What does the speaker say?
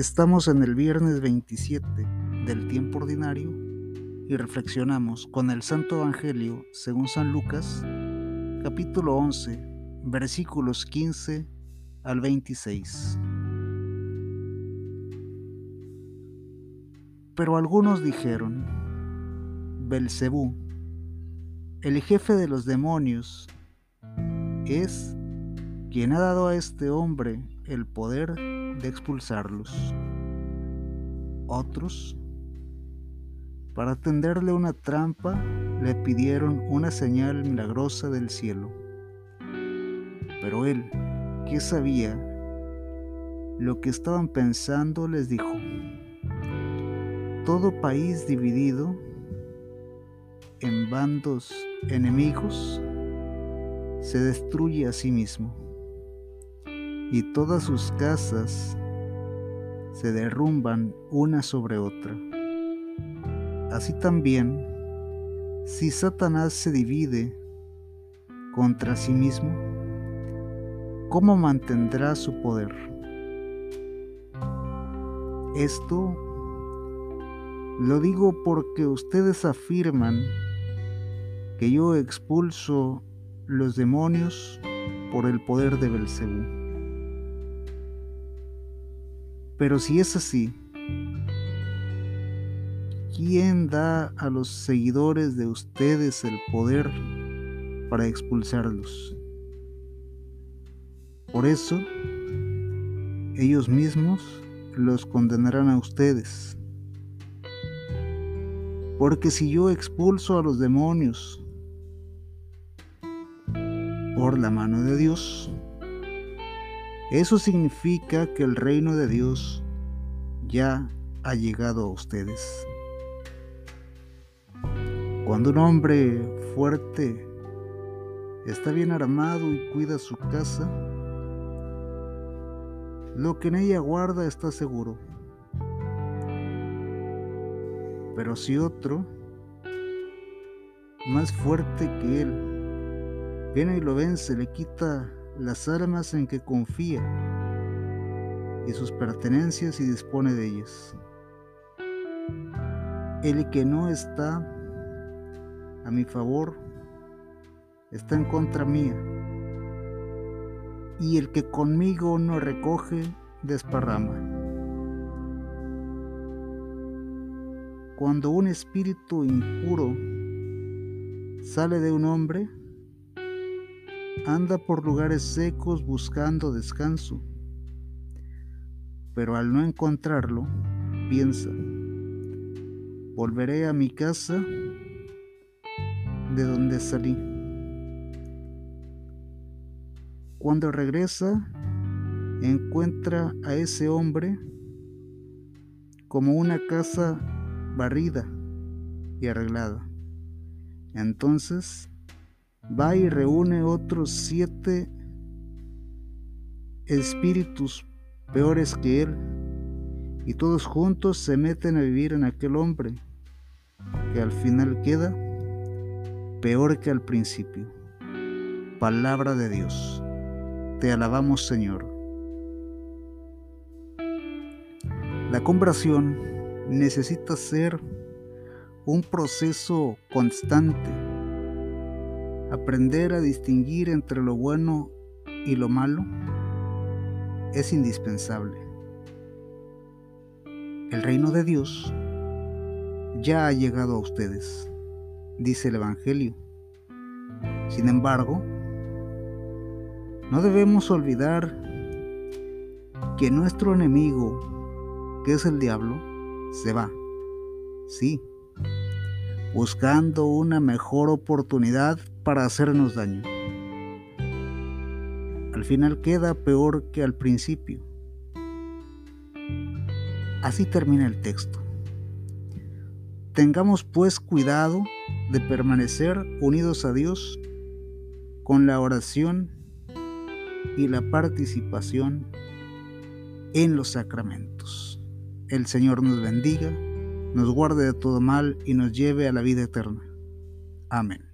Estamos en el viernes 27 del tiempo ordinario y reflexionamos con el Santo Evangelio según San Lucas, capítulo 11, versículos 15 al 26. Pero algunos dijeron, Belcebú, el jefe de los demonios, es quien ha dado a este hombre el poder de expulsarlos. Otros, para tenderle una trampa, le pidieron una señal milagrosa del cielo. Pero él, que sabía lo que estaban pensando, les dijo, todo país dividido en bandos enemigos se destruye a sí mismo y todas sus casas se derrumban una sobre otra. Así también, si Satanás se divide contra sí mismo, ¿cómo mantendrá su poder? Esto lo digo porque ustedes afirman que yo expulso los demonios por el poder de Belcebú. Pero si es así, ¿quién da a los seguidores de ustedes el poder para expulsarlos? Por eso, ellos mismos los condenarán a ustedes. Porque si yo expulso a los demonios por la mano de Dios, eso significa que el reino de Dios ya ha llegado a ustedes. Cuando un hombre fuerte está bien armado y cuida su casa, lo que en ella guarda está seguro. Pero si otro, más fuerte que él, viene y lo vence, le quita las armas en que confía y sus pertenencias y dispone de ellas. El que no está a mi favor está en contra mía, y el que conmigo no recoge desparrama. Cuando un espíritu impuro sale de un hombre, anda por lugares secos buscando descanso, pero al no encontrarlo, piensa, volveré a mi casa de donde salí. Cuando regresa, encuentra a ese hombre como una casa barrida y arreglada. Entonces va y reúne otros siete espíritus peores que él, y todos juntos se meten a vivir en aquel hombre, que al final queda peor que al principio. Palabra de Dios. Te alabamos Señor. La conversión necesita ser un proceso constante Aprender a distinguir entre lo bueno y lo malo es indispensable. El reino de Dios ya ha llegado a ustedes, dice el Evangelio. Sin embargo, no debemos olvidar que nuestro enemigo, que es el diablo, se va. Sí, buscando una mejor oportunidad para hacernos daño. Al final queda peor que al principio. Así termina el texto. Tengamos pues cuidado de permanecer unidos a Dios con la oración y la participación en los sacramentos. El Señor nos bendiga nos guarde de todo mal y nos lleve a la vida eterna. Amén.